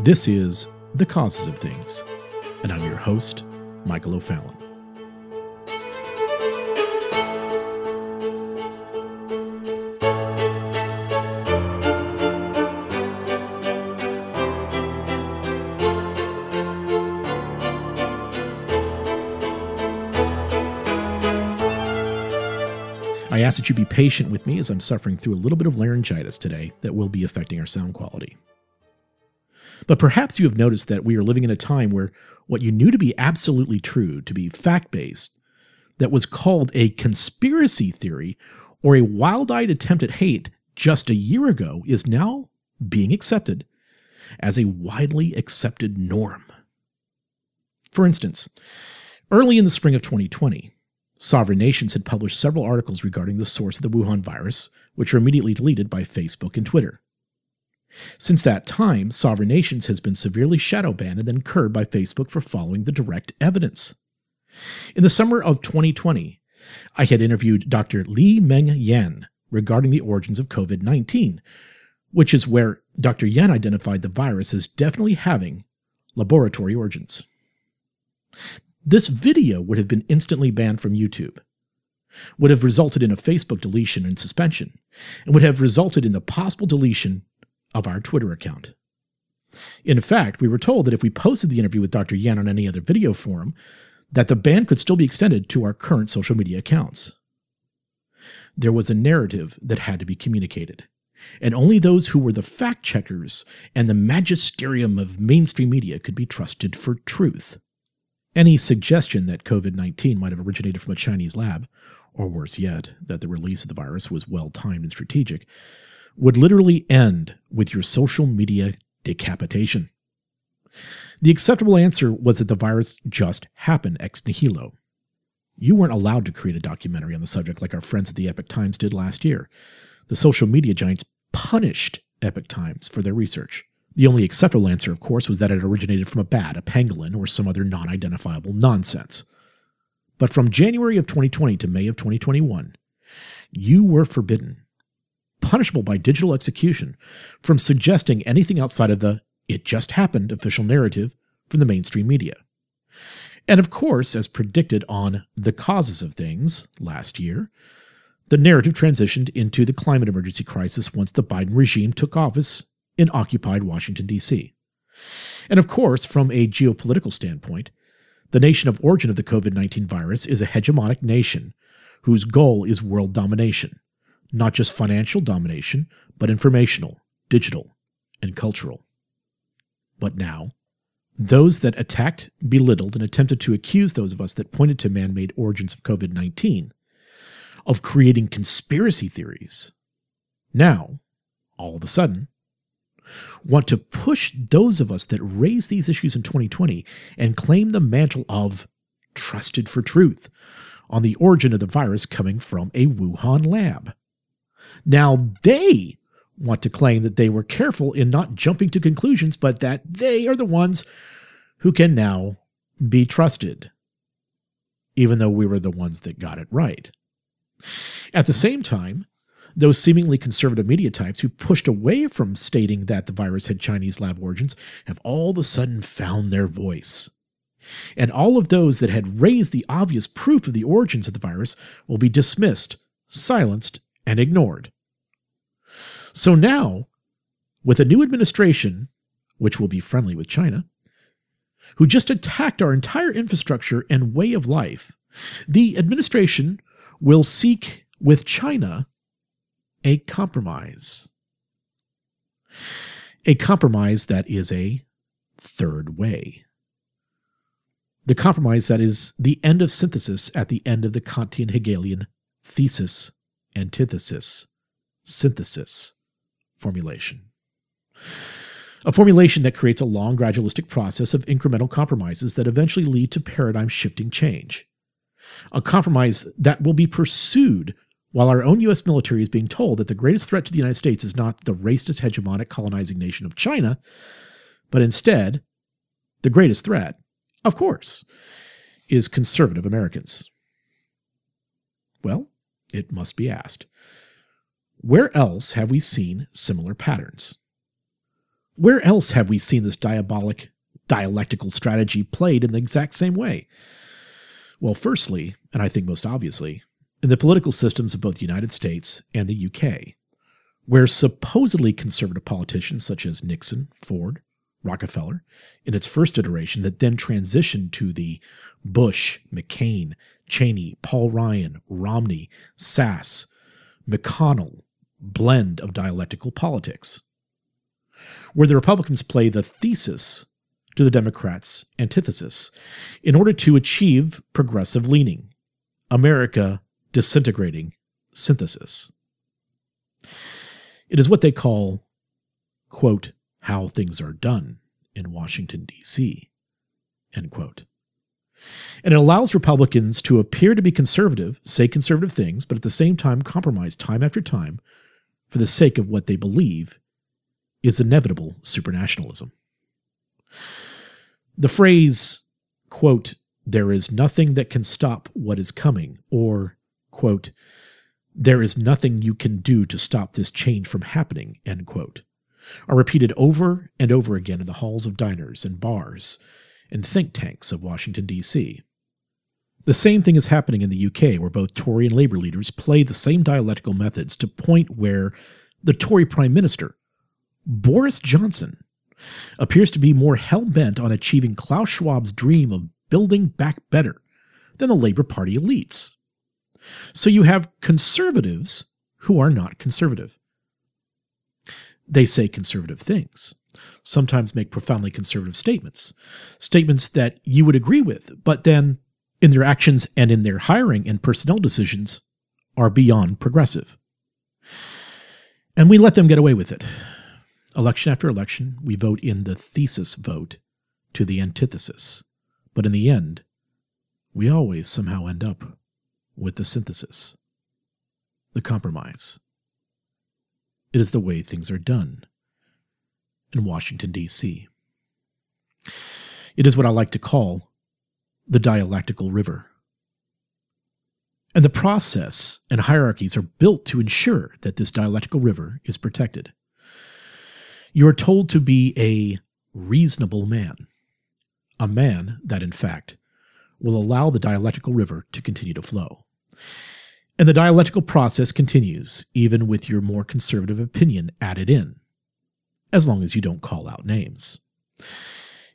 This is The Causes of Things, and I'm your host, Michael O'Fallon. I ask that you be patient with me as I'm suffering through a little bit of laryngitis today that will be affecting our sound quality. But perhaps you have noticed that we are living in a time where what you knew to be absolutely true, to be fact based, that was called a conspiracy theory or a wild eyed attempt at hate just a year ago is now being accepted as a widely accepted norm. For instance, early in the spring of 2020, sovereign nations had published several articles regarding the source of the Wuhan virus, which were immediately deleted by Facebook and Twitter. Since that time, Sovereign Nations has been severely shadow banned and then curbed by Facebook for following the direct evidence. In the summer of 2020, I had interviewed Dr. Li Meng Yan regarding the origins of COVID 19, which is where Dr. Yan identified the virus as definitely having laboratory origins. This video would have been instantly banned from YouTube, would have resulted in a Facebook deletion and suspension, and would have resulted in the possible deletion of our Twitter account. In fact, we were told that if we posted the interview with Dr. Yan on any other video forum, that the ban could still be extended to our current social media accounts. There was a narrative that had to be communicated, and only those who were the fact checkers and the magisterium of mainstream media could be trusted for truth. Any suggestion that COVID 19 might have originated from a Chinese lab, or worse yet, that the release of the virus was well timed and strategic, would literally end with your social media decapitation. The acceptable answer was that the virus just happened ex nihilo. You weren't allowed to create a documentary on the subject like our friends at the Epoch Times did last year. The social media giants punished Epoch Times for their research. The only acceptable answer, of course, was that it originated from a bat, a pangolin, or some other non identifiable nonsense. But from January of 2020 to May of 2021, you were forbidden punishable by digital execution from suggesting anything outside of the it just happened official narrative from the mainstream media. And of course, as predicted on The Causes of Things last year, the narrative transitioned into the climate emergency crisis once the Biden regime took office in occupied Washington, D.C. And of course, from a geopolitical standpoint, the nation of origin of the COVID 19 virus is a hegemonic nation whose goal is world domination not just financial domination, but informational, digital, and cultural. But now, those that attacked, belittled, and attempted to accuse those of us that pointed to man made origins of COVID 19 of creating conspiracy theories, now, all of a sudden, want to push those of us that raised these issues in 2020 and claim the mantle of trusted for truth on the origin of the virus coming from a Wuhan lab. Now they want to claim that they were careful in not jumping to conclusions, but that they are the ones who can now be trusted, even though we were the ones that got it right. At the same time, those seemingly conservative media types who pushed away from stating that the virus had Chinese lab origins have all of a sudden found their voice. And all of those that had raised the obvious proof of the origins of the virus will be dismissed, silenced, and ignored. So now, with a new administration, which will be friendly with China, who just attacked our entire infrastructure and way of life, the administration will seek with China a compromise. A compromise that is a third way. The compromise that is the end of synthesis at the end of the Kantian Hegelian thesis antithesis, synthesis formulation. A formulation that creates a long gradualistic process of incremental compromises that eventually lead to paradigm shifting change. A compromise that will be pursued while our own U.S. military is being told that the greatest threat to the United States is not the racist, hegemonic, colonizing nation of China, but instead, the greatest threat, of course, is conservative Americans. Well, it must be asked. Where else have we seen similar patterns? Where else have we seen this diabolic dialectical strategy played in the exact same way? Well, firstly, and I think most obviously, in the political systems of both the United States and the UK, where supposedly conservative politicians such as Nixon, Ford, Rockefeller, in its first iteration, that then transitioned to the Bush, McCain, Cheney, Paul Ryan, Romney, Sass, McConnell blend of dialectical politics, where the Republicans play the thesis to the Democrats' antithesis in order to achieve progressive leaning, America disintegrating synthesis. It is what they call, quote, how things are done in Washington, D.C., end quote. And it allows Republicans to appear to be conservative, say conservative things, but at the same time compromise time after time for the sake of what they believe is inevitable supranationalism. The phrase, quote, there is nothing that can stop what is coming, or, quote, there is nothing you can do to stop this change from happening, end quote, are repeated over and over again in the halls of diners and bars and think tanks of Washington, D.C. The same thing is happening in the UK, where both Tory and Labour leaders play the same dialectical methods to point where the Tory Prime Minister, Boris Johnson, appears to be more hell bent on achieving Klaus Schwab's dream of building back better than the Labour Party elites. So you have conservatives who are not conservative. They say conservative things, sometimes make profoundly conservative statements, statements that you would agree with, but then in their actions and in their hiring and personnel decisions are beyond progressive. And we let them get away with it Election after election, we vote in the thesis vote to the antithesis. But in the end, we always somehow end up with the synthesis, the compromise. It is the way things are done in Washington, D.C. It is what I like to call the dialectical river. And the process and hierarchies are built to ensure that this dialectical river is protected. You are told to be a reasonable man, a man that, in fact, will allow the dialectical river to continue to flow. And the dialectical process continues, even with your more conservative opinion added in, as long as you don't call out names.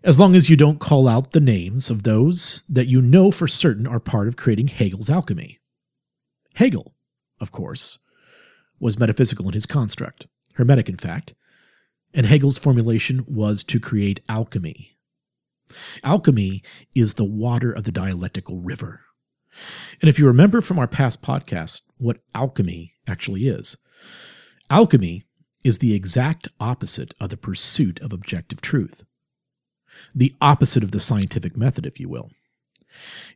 As long as you don't call out the names of those that you know for certain are part of creating Hegel's alchemy. Hegel, of course, was metaphysical in his construct, hermetic in fact, and Hegel's formulation was to create alchemy. Alchemy is the water of the dialectical river. And if you remember from our past podcast what alchemy actually is, alchemy is the exact opposite of the pursuit of objective truth, the opposite of the scientific method, if you will.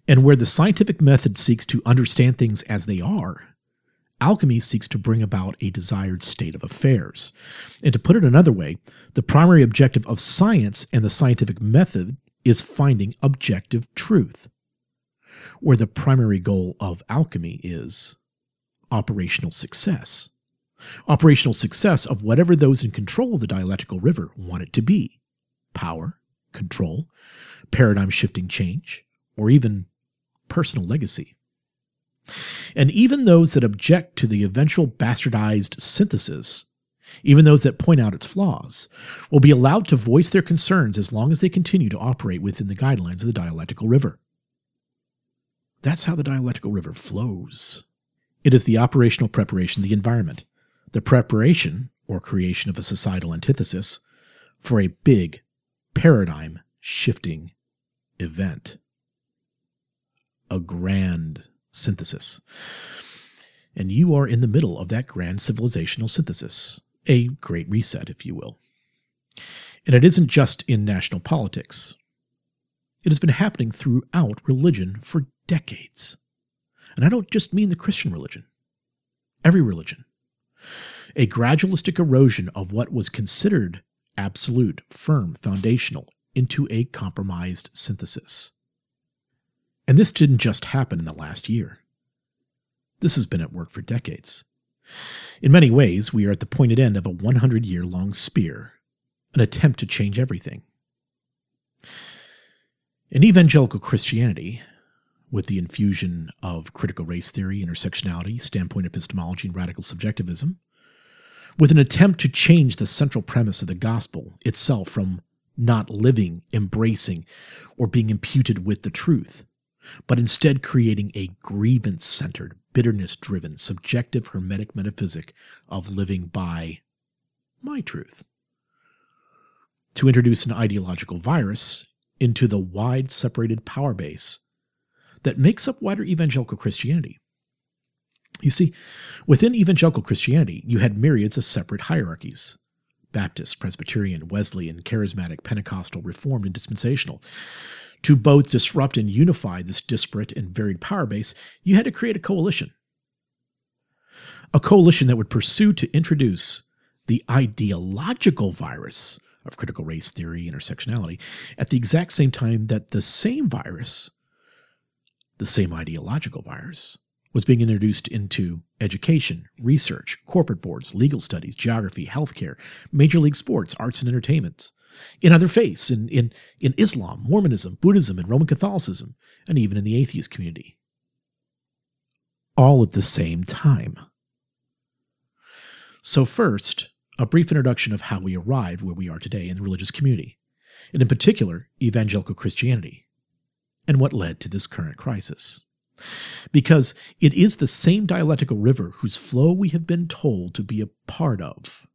And where the scientific method seeks to understand things as they are, alchemy seeks to bring about a desired state of affairs. And to put it another way, the primary objective of science and the scientific method is finding objective truth, where the primary goal of alchemy is operational success. Operational success of whatever those in control of the dialectical river want it to be power, control, paradigm shifting change, or even personal legacy. And even those that object to the eventual bastardized synthesis, even those that point out its flaws, will be allowed to voice their concerns as long as they continue to operate within the guidelines of the dialectical river. That's how the dialectical river flows. It is the operational preparation of the environment, the preparation or creation of a societal antithesis for a big paradigm shifting event. A grand synthesis. And you are in the middle of that grand civilizational synthesis, a great reset, if you will. And it isn't just in national politics. It has been happening throughout religion for decades. And I don't just mean the Christian religion, every religion. A gradualistic erosion of what was considered absolute, firm, foundational into a compromised synthesis. And this didn't just happen in the last year. This has been at work for decades. In many ways, we are at the pointed end of a 100 year long spear, an attempt to change everything. In evangelical Christianity, with the infusion of critical race theory, intersectionality, standpoint epistemology, and radical subjectivism, with an attempt to change the central premise of the gospel itself from not living, embracing, or being imputed with the truth, but instead creating a grievance centered, bitterness driven, subjective hermetic metaphysic of living by my truth. To introduce an ideological virus into the wide separated power base that makes up wider evangelical Christianity. You see, within evangelical Christianity, you had myriads of separate hierarchies Baptist, Presbyterian, Wesleyan, Charismatic, Pentecostal, Reformed, and Dispensational. To both disrupt and unify this disparate and varied power base, you had to create a coalition. A coalition that would pursue to introduce the ideological virus of critical race theory, intersectionality, at the exact same time that the same virus, the same ideological virus, was being introduced into education, research, corporate boards, legal studies, geography, healthcare, major league sports, arts and entertainment, in other faiths, in, in, in Islam, Mormonism, Buddhism, and Roman Catholicism, and even in the atheist community. All at the same time. So, first, a brief introduction of how we arrived where we are today in the religious community, and in particular, evangelical Christianity, and what led to this current crisis because it is the same dialectical river whose flow we have been told to be a part of,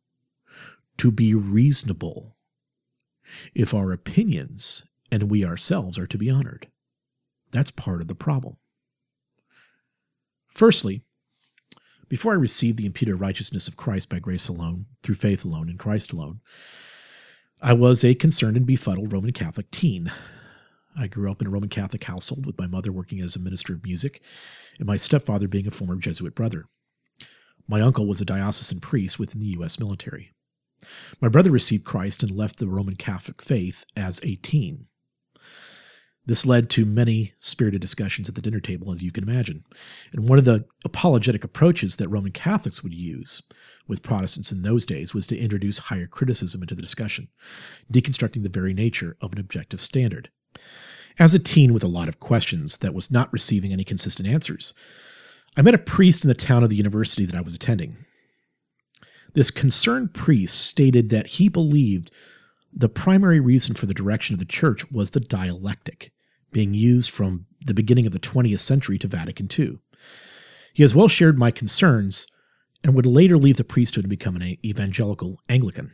to be reasonable, if our opinions and we ourselves are to be honored. That's part of the problem. Firstly, before I received the imputed righteousness of Christ by grace alone, through faith alone, in Christ alone, I was a concerned and befuddled Roman Catholic teen I grew up in a Roman Catholic household with my mother working as a minister of music and my stepfather being a former Jesuit brother. My uncle was a diocesan priest within the U.S. military. My brother received Christ and left the Roman Catholic faith as a teen. This led to many spirited discussions at the dinner table, as you can imagine. And one of the apologetic approaches that Roman Catholics would use with Protestants in those days was to introduce higher criticism into the discussion, deconstructing the very nature of an objective standard. As a teen with a lot of questions that was not receiving any consistent answers, I met a priest in the town of the university that I was attending. This concerned priest stated that he believed the primary reason for the direction of the church was the dialectic, being used from the beginning of the 20th century to Vatican II. He as well shared my concerns and would later leave the priesthood and become an evangelical Anglican.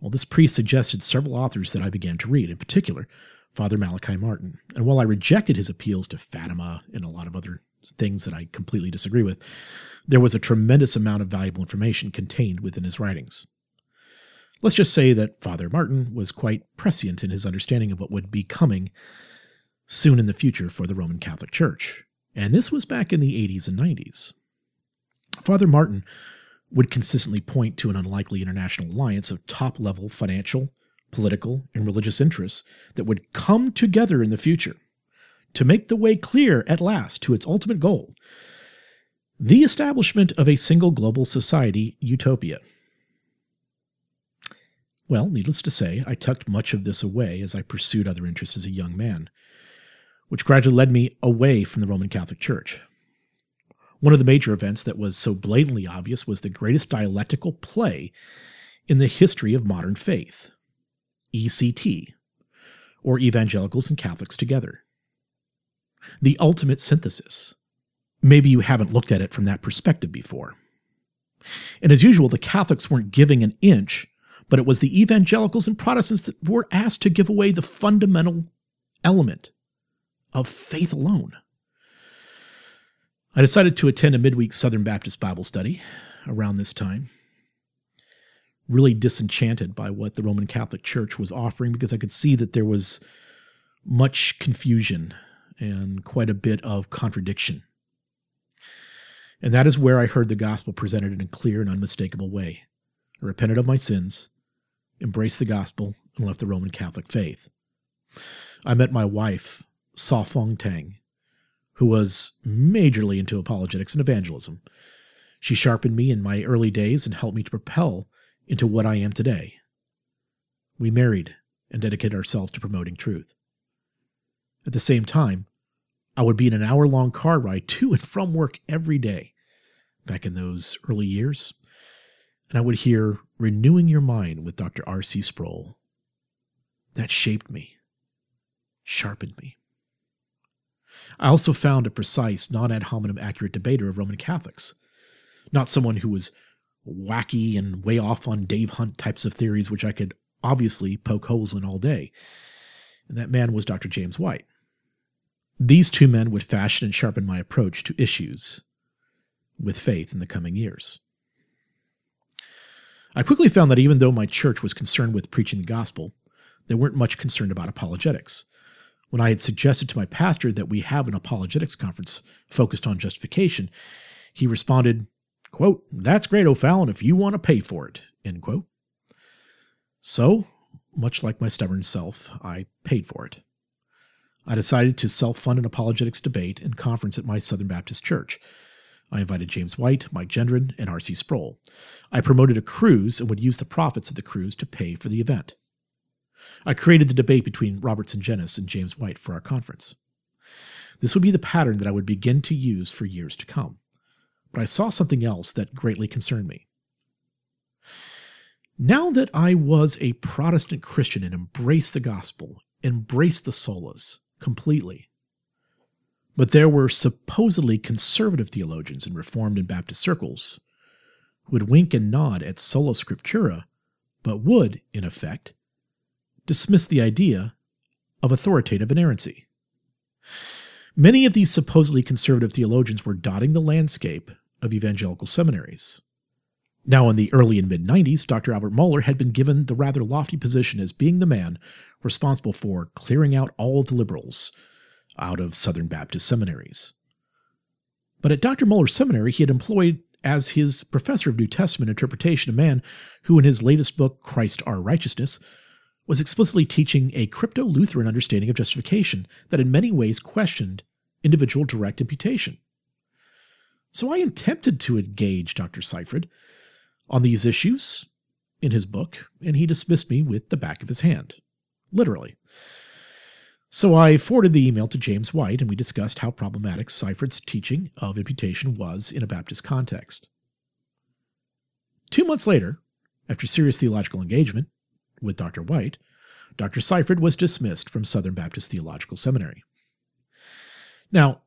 Well, this priest suggested several authors that I began to read, in particular, Father Malachi Martin. And while I rejected his appeals to Fatima and a lot of other things that I completely disagree with, there was a tremendous amount of valuable information contained within his writings. Let's just say that Father Martin was quite prescient in his understanding of what would be coming soon in the future for the Roman Catholic Church. And this was back in the 80s and 90s. Father Martin would consistently point to an unlikely international alliance of top level financial, political, and religious interests that would come together in the future to make the way clear at last to its ultimate goal the establishment of a single global society utopia. Well, needless to say, I tucked much of this away as I pursued other interests as a young man, which gradually led me away from the Roman Catholic Church. One of the major events that was so blatantly obvious was the greatest dialectical play in the history of modern faith ECT, or Evangelicals and Catholics Together. The ultimate synthesis. Maybe you haven't looked at it from that perspective before. And as usual, the Catholics weren't giving an inch, but it was the evangelicals and Protestants that were asked to give away the fundamental element of faith alone. I decided to attend a midweek Southern Baptist Bible study around this time. Really disenchanted by what the Roman Catholic Church was offering because I could see that there was much confusion and quite a bit of contradiction. And that is where I heard the gospel presented in a clear and unmistakable way. I repented of my sins, embraced the gospel, and left the Roman Catholic faith. I met my wife, Sa Fong Tang, who was majorly into apologetics and evangelism. She sharpened me in my early days and helped me to propel into what I am today We married and dedicated ourselves to promoting truth. At the same time, I would be in an hour long car ride to and from work every day back in those early years, and I would hear Renewing Your Mind with Dr. R.C. Sproul. That shaped me, sharpened me. I also found a precise, non ad hominem accurate debater of Roman Catholics, not someone who was wacky and way off on Dave Hunt types of theories, which I could obviously poke holes in all day. And that man was Dr. James White. These two men would fashion and sharpen my approach to issues with faith in the coming years. I quickly found that even though my church was concerned with preaching the gospel, they weren't much concerned about apologetics. When I had suggested to my pastor that we have an apologetics conference focused on justification, he responded, quote, That's great, O'Fallon, if you want to pay for it, end quote. So, much like my stubborn self, I paid for it. I decided to self fund an apologetics debate and conference at my Southern Baptist church. I invited James White, Mike Gendron, and R.C. Sproul. I promoted a cruise and would use the profits of the cruise to pay for the event. I created the debate between Robert Sungenis and James White for our conference. This would be the pattern that I would begin to use for years to come. But I saw something else that greatly concerned me. Now that I was a Protestant Christian and embraced the gospel, embraced the solas completely, but there were supposedly conservative theologians in Reformed and Baptist circles who would wink and nod at sola scriptura, but would, in effect, dismiss the idea of authoritative inerrancy. Many of these supposedly conservative theologians were dotting the landscape of evangelical seminaries. Now, in the early and mid 90s, Dr. Albert Mohler had been given the rather lofty position as being the man responsible for clearing out all the liberals out of Southern Baptist seminaries. But at Dr. Mohler's seminary, he had employed as his professor of New Testament interpretation a man who, in his latest book, Christ Our Righteousness, was explicitly teaching a crypto Lutheran understanding of justification that in many ways questioned individual direct imputation. So I attempted to engage Dr. Seifrid on these issues in his book, and he dismissed me with the back of his hand. Literally. So I forwarded the email to James White, and we discussed how problematic Seifrid's teaching of imputation was in a Baptist context. Two months later, after serious theological engagement with Dr. White, Dr. Seifrid was dismissed from Southern Baptist Theological Seminary. Now,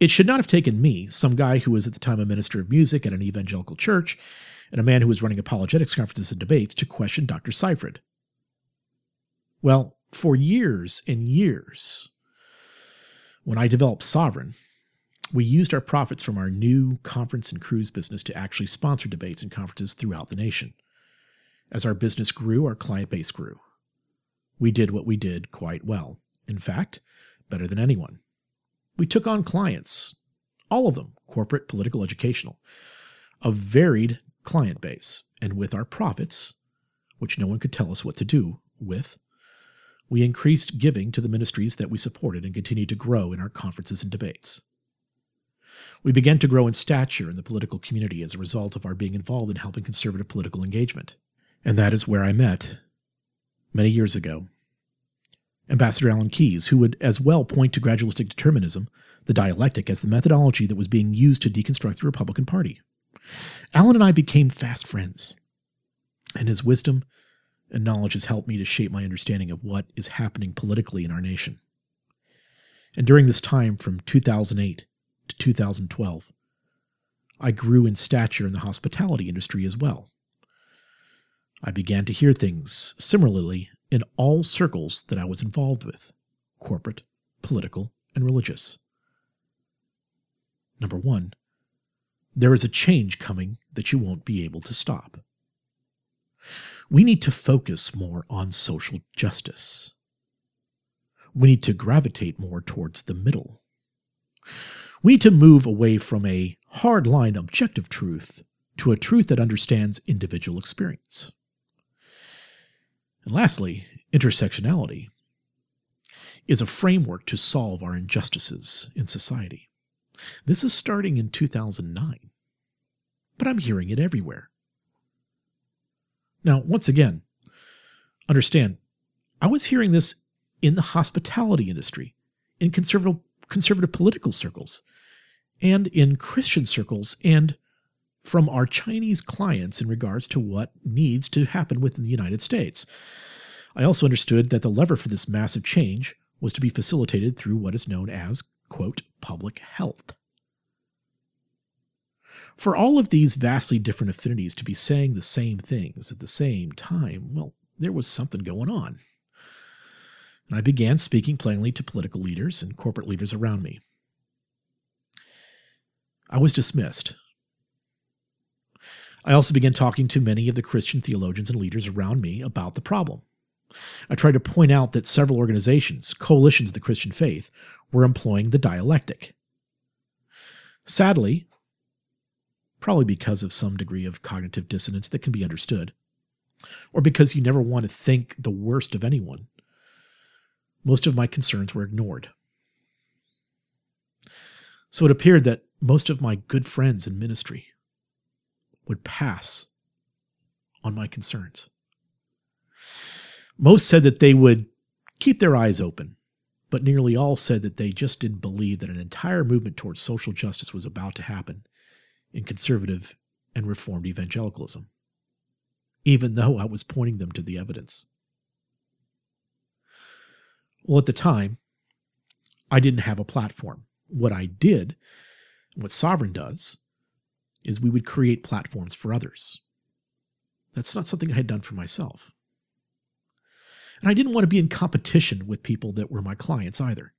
it should not have taken me, some guy who was at the time a minister of music at an evangelical church, and a man who was running apologetics conferences and debates to question Dr. Seifrid. Well, for years and years, when I developed Sovereign, we used our profits from our new conference and cruise business to actually sponsor debates and conferences throughout the nation. As our business grew, our client base grew. We did what we did quite well. In fact, better than anyone. We took on clients, all of them, corporate, political, educational, of varied client base, and with our profits, which no one could tell us what to do with, we increased giving to the ministries that we supported and continued to grow in our conferences and debates. We began to grow in stature in the political community as a result of our being involved in helping conservative political engagement. And that is where I met, many years ago, Ambassador Alan Keyes, who would as well point to gradualistic determinism, the dialectic, as the methodology that was being used to deconstruct the Republican Party. Alan and I became fast friends, and his wisdom and knowledge has helped me to shape my understanding of what is happening politically in our nation. And during this time from 2008 to 2012, I grew in stature in the hospitality industry as well. I began to hear things similarly in all circles that I was involved with corporate, political, and religious. Number one, there is a change coming that you won't be able to stop. We need to focus more on social justice. We need to gravitate more towards the middle. We need to move away from a hardline objective truth to a truth that understands individual experience. And lastly, intersectionality is a framework to solve our injustices in society. This is starting in 2009, but I'm hearing it everywhere. Now, once again, Understand, I was hearing this in the hospitality industry, in conservative, conservative political circles, and in Christian circles, and from our Chinese clients in regards to what needs to happen within the United States. I also understood that the lever for this massive change was to be facilitated through what is known as, quote, public health. For all of these vastly different affinities to be saying the same things at the same time, well, there was something going on. And I began speaking plainly to political leaders and corporate leaders around me. I was dismissed. I also began talking to many of the Christian theologians and leaders around me about the problem. I tried to point out that several organizations, coalitions of the Christian faith, were employing the dialectic. Sadly, probably because of some degree of cognitive dissonance that can be understood, or because you never want to think the worst of anyone, most of my concerns were ignored. So it appeared that most of my good friends in ministry would pass on my concerns. Most said that they would keep their eyes open, but nearly all said that they just didn't believe that an entire movement towards social justice was about to happen in conservative and reformed evangelicalism, even though I was pointing them to the evidence. Well, at the time, I didn't have a platform. What I did, what Sovereign does, is we would create platforms for others. That's not something I had done for myself. And I didn't want to be in competition with people that were my clients either.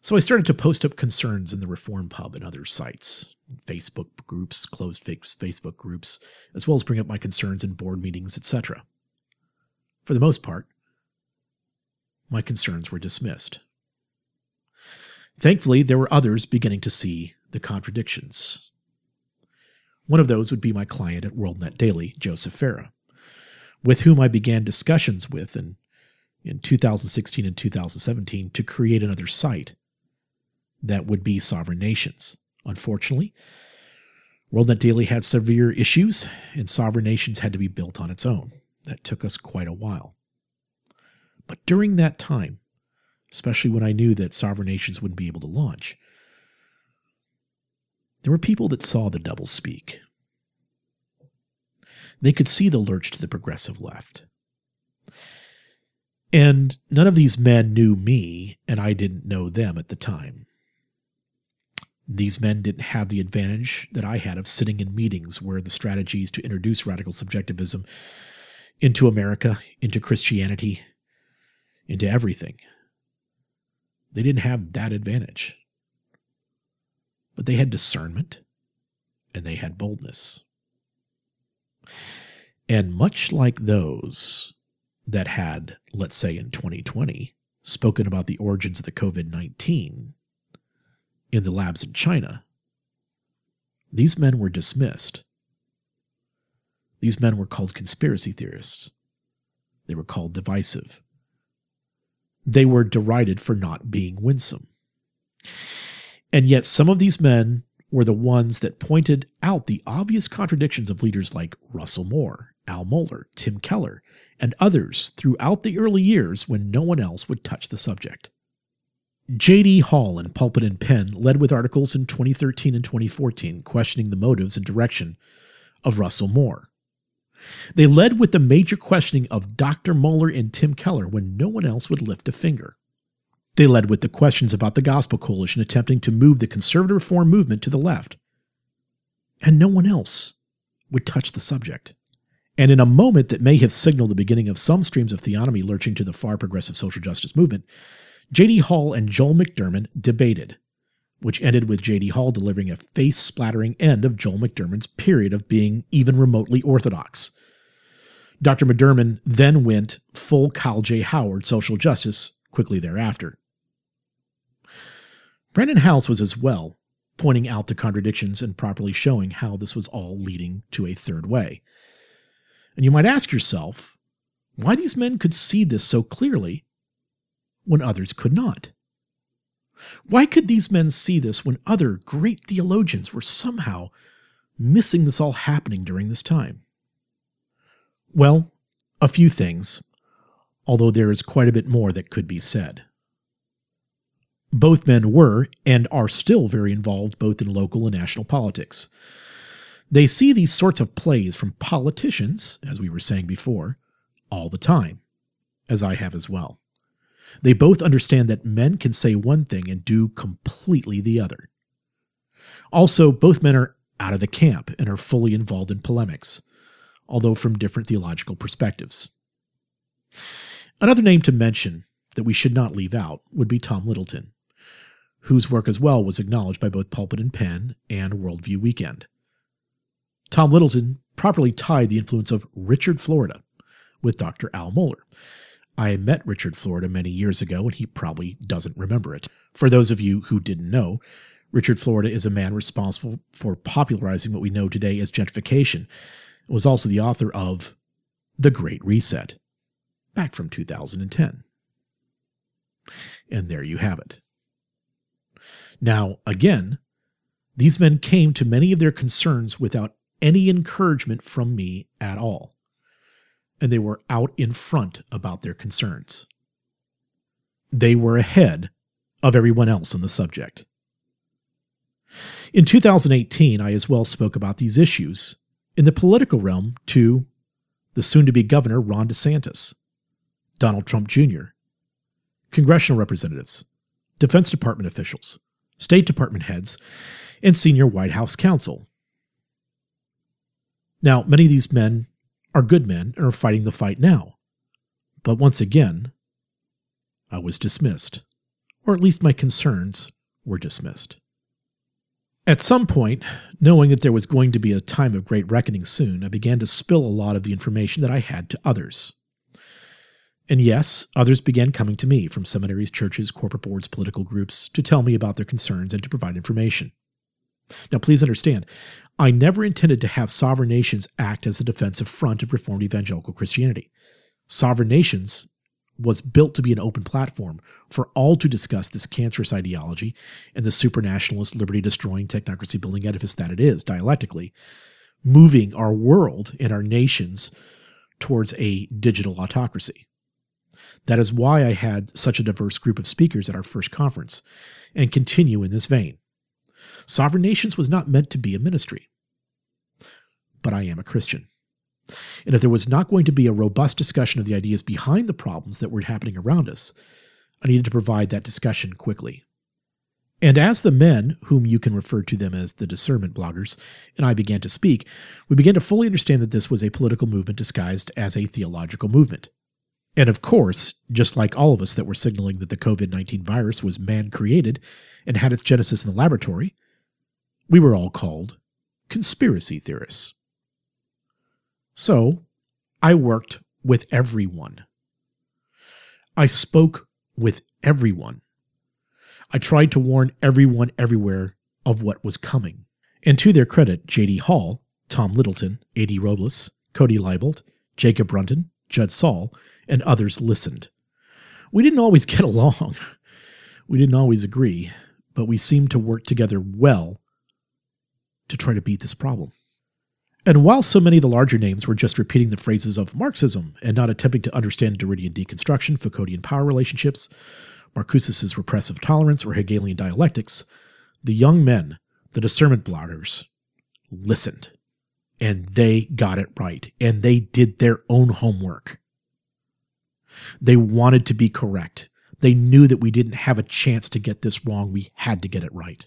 So I started to post up concerns in the Reform Pub and other sites, Facebook groups, closed Facebook groups, as well as bring up my concerns in board meetings, etc. For the most part, my concerns were dismissed. Thankfully, there were others beginning to see the contradictions. One of those would be my client at WorldNet Daily, Joseph Farah with whom I began discussions with in, in 2016 and 2017 to create another site that would be Sovereign Nations. Unfortunately, WorldNet Daily had severe issues, and Sovereign Nations had to be built on its own. That took us quite a while. But during that time, especially when I knew that Sovereign Nations wouldn't be able to launch, there were people that saw the double speak. They could see the lurch to the progressive left. And none of these men knew me, and I didn't know them at the time. These men didn't have the advantage that I had of sitting in meetings where the strategies to introduce radical subjectivism into America, into Christianity, into everything. They didn't have that advantage. But they had discernment and they had boldness. And much like those that had, let's say in 2020, spoken about the origins of the COVID 19 in the labs in China, these men were dismissed. These men were called conspiracy theorists. They were called divisive. They were derided for not being winsome. And yet, some of these men were the ones that pointed out the obvious contradictions of leaders like Russell Moore, Al Mohler, Tim Keller, and others throughout the early years when no one else would touch the subject. J.D. Hall and Pulpit and Pen led with articles in 2013 and 2014 questioning the motives and direction of Russell Moore. They led with the major questioning of Dr. Mohler and Tim Keller when no one else would lift a finger. They led with the questions about the Gospel Coalition attempting to move the conservative reform movement to the left. And no one else would touch the subject. And in a moment that may have signaled the beginning of some streams of theonomy lurching to the far progressive social justice movement, J.D. Hall and Joel McDurmon debated, which ended with J.D. Hall delivering a face splattering end of Joel McDurmon's period of being even remotely orthodox. Dr. McDurmon then went full Kyle J. Howard social justice quickly thereafter. Brandon House was as well pointing out the contradictions and properly showing how this was all leading to a third way. And you might ask yourself why these men could see this so clearly when others could not. Why could these men see this when other great theologians were somehow missing this all happening during this time? Well, a few things, although there is quite a bit more that could be said. Both men were and are still very involved both in local and national politics. They see these sorts of plays from politicians, as we were saying before, all the time, as I have as well. They both understand that men can say one thing and do completely the other. Also, both men are out of the camp and are fully involved in polemics, although from different theological perspectives. Another name to mention that we should not leave out would be Tom Littleton whose work as well was acknowledged by both Pulpit and Pen and Worldview Weekend. Tom Littleton properly tied the influence of Richard Florida with Dr. Al Mohler. I met Richard Florida many years ago, and he probably doesn't remember it. For those of you who didn't know, Richard Florida is a man responsible for popularizing what we know today as gentrification. He was also the author of The Great Reset, back from 2010. And there you have it. Now, again, these men came to many of their concerns without any encouragement from me at all, and they were out in front about their concerns. They were ahead of everyone else on the subject. In 2018, I as well spoke about these issues in the political realm to the soon to be governor Ron DeSantis, Donald Trump Jr., congressional representatives, Defense Department officials, State Department heads, and senior White House counsel. Now, many of these men are good men and are fighting the fight now. But once again, I was dismissed, or at least my concerns were dismissed. At some point, knowing that there was going to be a time of great reckoning soon, I began to spill a lot of the information that I had to others. And yes, others began coming to me from seminaries, churches, corporate boards, political groups to tell me about their concerns and to provide information. Now, please understand, I never intended to have sovereign nations act as the defensive front of Reformed evangelical Christianity. Sovereign nations was built to be an open platform for all to discuss this cancerous ideology and the supranationalist, liberty destroying, technocracy building edifice that it is, dialectically, moving our world and our nations towards a digital autocracy. That is why I had such a diverse group of speakers at our first conference, and continue in this vein. Sovereign Nations was not meant to be a ministry. But I am a Christian. And if there was not going to be a robust discussion of the ideas behind the problems that were happening around us, I needed to provide that discussion quickly. And as the men, whom you can refer to them as the discernment bloggers, and I began to speak, we began to fully understand that this was a political movement disguised as a theological movement. And of course, just like all of us that were signaling that the COVID 19 virus was man created and had its genesis in the laboratory, we were all called conspiracy theorists. So I worked with everyone. I spoke with everyone. I tried to warn everyone everywhere of what was coming. And to their credit, J.D. Hall, Tom Littleton, A.D. Robles, Cody Libolt, Jacob Brunton, Judd Saul, and others listened. We didn't always get along. We didn't always agree, but we seemed to work together well to try to beat this problem. And while so many of the larger names were just repeating the phrases of Marxism and not attempting to understand Derridian deconstruction, Foucauldian power relationships, Marcuse's repressive tolerance, or Hegelian dialectics, the young men, the discernment bloggers, listened. And they got it right. And they did their own homework. They wanted to be correct. They knew that we didn't have a chance to get this wrong. We had to get it right.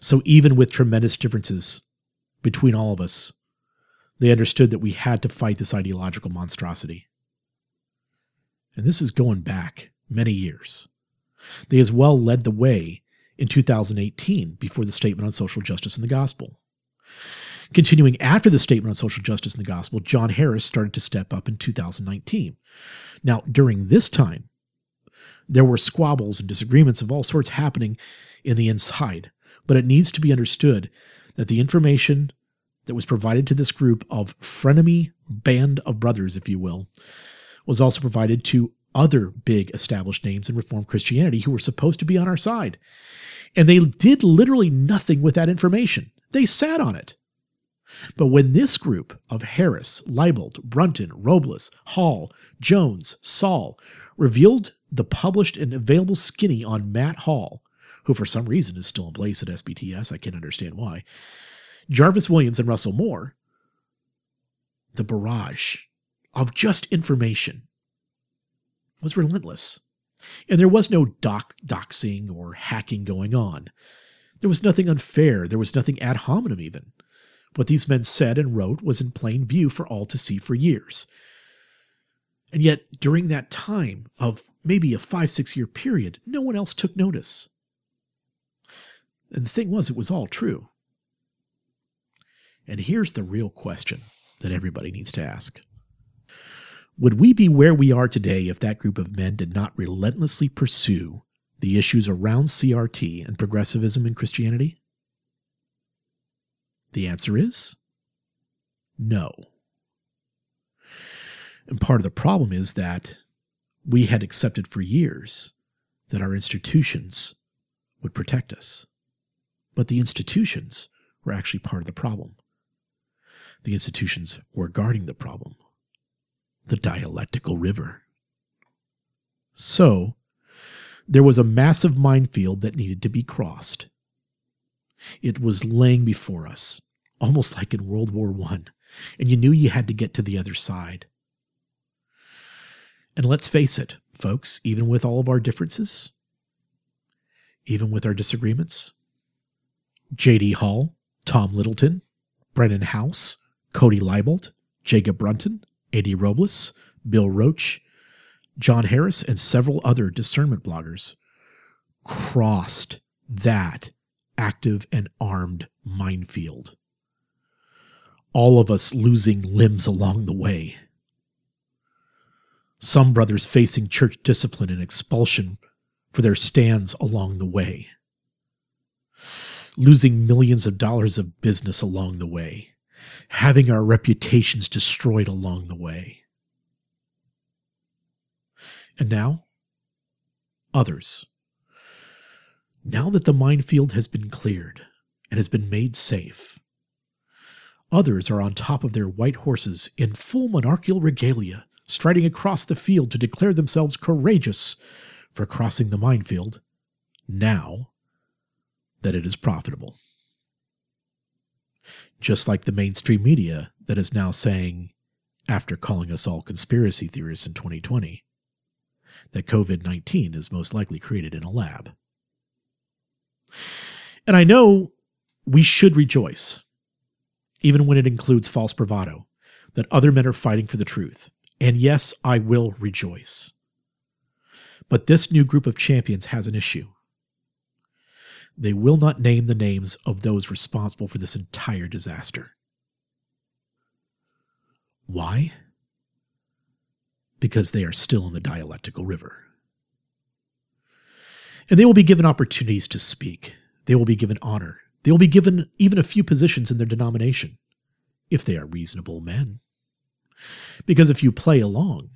So, even with tremendous differences between all of us, they understood that we had to fight this ideological monstrosity. And this is going back many years. They as well led the way in 2018 before the Statement on Social Justice in the Gospel. Continuing after the statement on social justice in the gospel, John Harris started to step up in 2019. Now, during this time, there were squabbles and disagreements of all sorts happening in the inside, but it needs to be understood that the information that was provided to this group of frenemy band of brothers, if you will, was also provided to other big established names in Reformed Christianity who were supposed to be on our side. And they did literally nothing with that information. They sat on it. But when this group of Harris, Libolt, Brunton, Robles, Hall, Jones, Saul revealed the published and available skinny on Matt Hall, who for some reason is still in place at SBTS, I can't understand why, Jarvis Williams and Russell Moore, the barrage of just information was relentless. And there was no doc doxing or hacking going on. There was nothing unfair. There was nothing ad hominem, even. What these men said and wrote was in plain view for all to see for years. And yet, during that time of maybe a five, six year period, no one else took notice. And the thing was, it was all true. And here's the real question that everybody needs to ask Would we be where we are today if that group of men did not relentlessly pursue the issues around CRT and progressivism in Christianity? The answer is no. And part of the problem is that we had accepted for years that our institutions would protect us. But the institutions were actually part of the problem. The institutions were guarding the problem the dialectical river. So, there was a massive minefield that needed to be crossed. It was laying before us, almost like in World War I, and you knew you had to get to the other side. And let's face it, folks, even with all of our differences, even with our disagreements, J.D. Hall, Tom Littleton, Brennan House, Cody Libolt, Jacob Brunton, Andy Robles, Bill Roach, John Harris, and several other discernment bloggers crossed that active and armed minefield. All of us losing limbs along the way. Some brothers facing church discipline and expulsion for their stands along the way. Losing millions of dollars of business along the way. Having our reputations destroyed along the way. And now, others. Now that the minefield has been cleared and has been made safe, others are on top of their white horses in full monarchical regalia, striding across the field to declare themselves courageous for crossing the minefield now that it is profitable. Just like the mainstream media that is now saying, after calling us all conspiracy theorists in 2020, that COVID 19 is most likely created in a lab. And I know we should rejoice, even when it includes false bravado, that other men are fighting for the truth. And yes, I will rejoice. But this new group of champions has an issue. They will not name the names of those responsible for this entire disaster. Why? because they are still in the dialectical river. And they will be given opportunities to speak. They will be given honor. They will be given even a few positions in their denomination, if they are reasonable men. Because if you play along,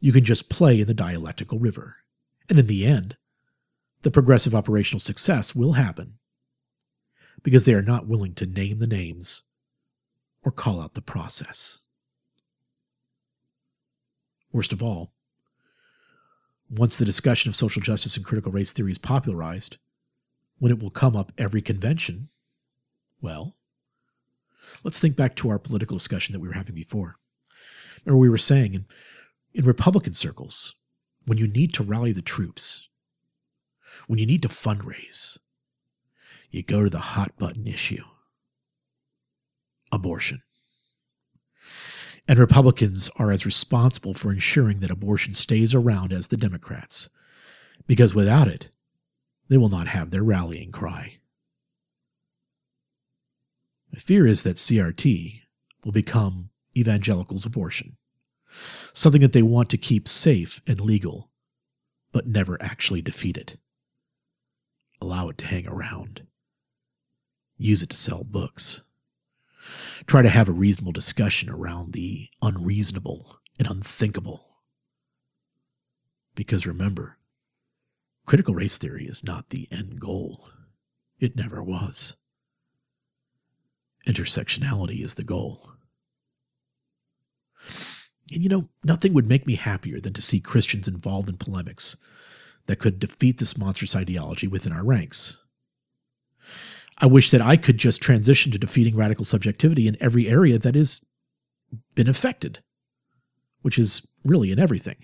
you can just play in the dialectical river. And in the end, the progressive operational success will happen because they are not willing to name the names or call out the process. Worst of all, once the discussion of social justice and critical race theory is popularized, when it will come up every convention, well, let's think back to our political discussion that we were having before. Remember, we were saying in, in Republican circles, when you need to rally the troops, when you need to fundraise, you go to the hot button issue abortion. And Republicans are as responsible for ensuring that abortion stays around as the Democrats, because without it, they will not have their rallying cry. My fear is that CRT will become evangelicals' abortion, something that they want to keep safe and legal, but never actually defeat it. Allow it to hang around. Use it to sell books try to have a reasonable discussion around the unreasonable and unthinkable. Because remember, critical race theory is not the end goal. It never was. intersectionality is the goal. And you know, nothing would make me happier than to see Christians involved in polemics that could defeat this monstrous ideology within our ranks. I wish that I could just transition to defeating radical subjectivity in every area that has been affected, which is really in everything.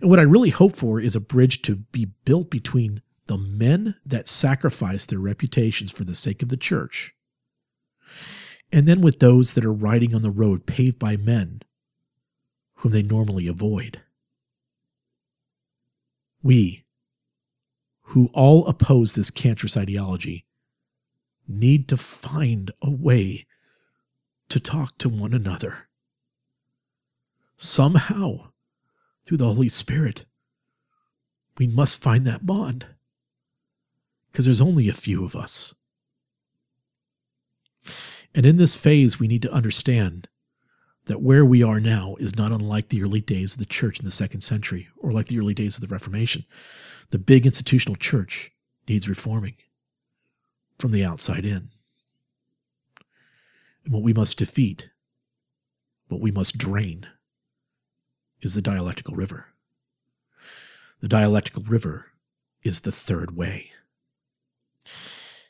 And what I really hope for is a bridge to be built between the men that sacrifice their reputations for the sake of the church, and then with those that are riding on the road paved by men whom they normally avoid. We, who all oppose this cancerous ideology, need to find a way to talk to one another. Somehow, through the Holy Spirit, we must find that bond because there's only a few of us. And in this phase, we need to understand that where we are now is not unlike the early days of the church in the second century or like the early days of the Reformation. The big institutional church needs reforming from the outside in. And what we must defeat, what we must drain, is the dialectical river. The dialectical river is the third way.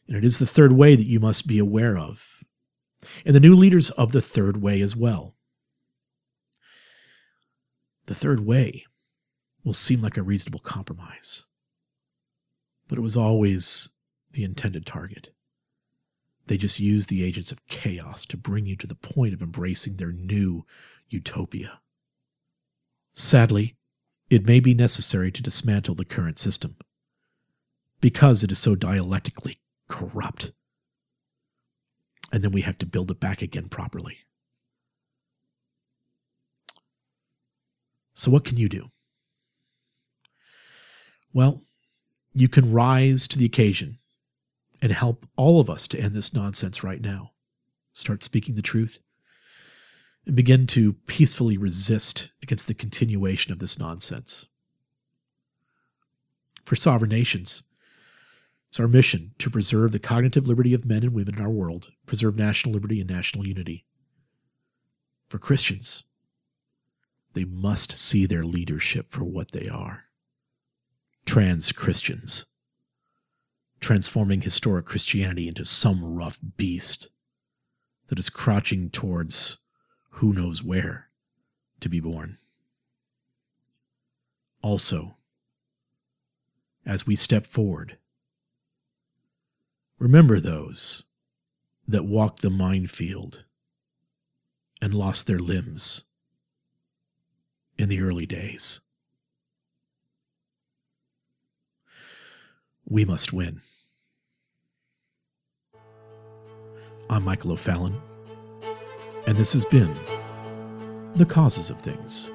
And it is the third way that you must be aware of, and the new leaders of the third way as well. The third way will seem like a reasonable compromise, but it was always the intended target. They just use the agents of chaos to bring you to the point of embracing their new utopia. Sadly, it may be necessary to dismantle the current system because it is so dialectically corrupt. And then we have to build it back again properly. So, what can you do? Well, you can rise to the occasion and help all of us to end this nonsense right now. Start speaking the truth and begin to peacefully resist against the continuation of this nonsense. For sovereign nations, it's our mission to preserve the cognitive liberty of men and women in our world, preserve national liberty and national unity. For Christians, they must see their leadership for what they are trans Christians transforming historic Christianity into some rough beast that is crouching towards who knows where to be born. Also, as we step forward, remember those that walked the minefield and lost their limbs in the early days. We must win. I'm Michael O'Fallon, and this has been The Causes of Things.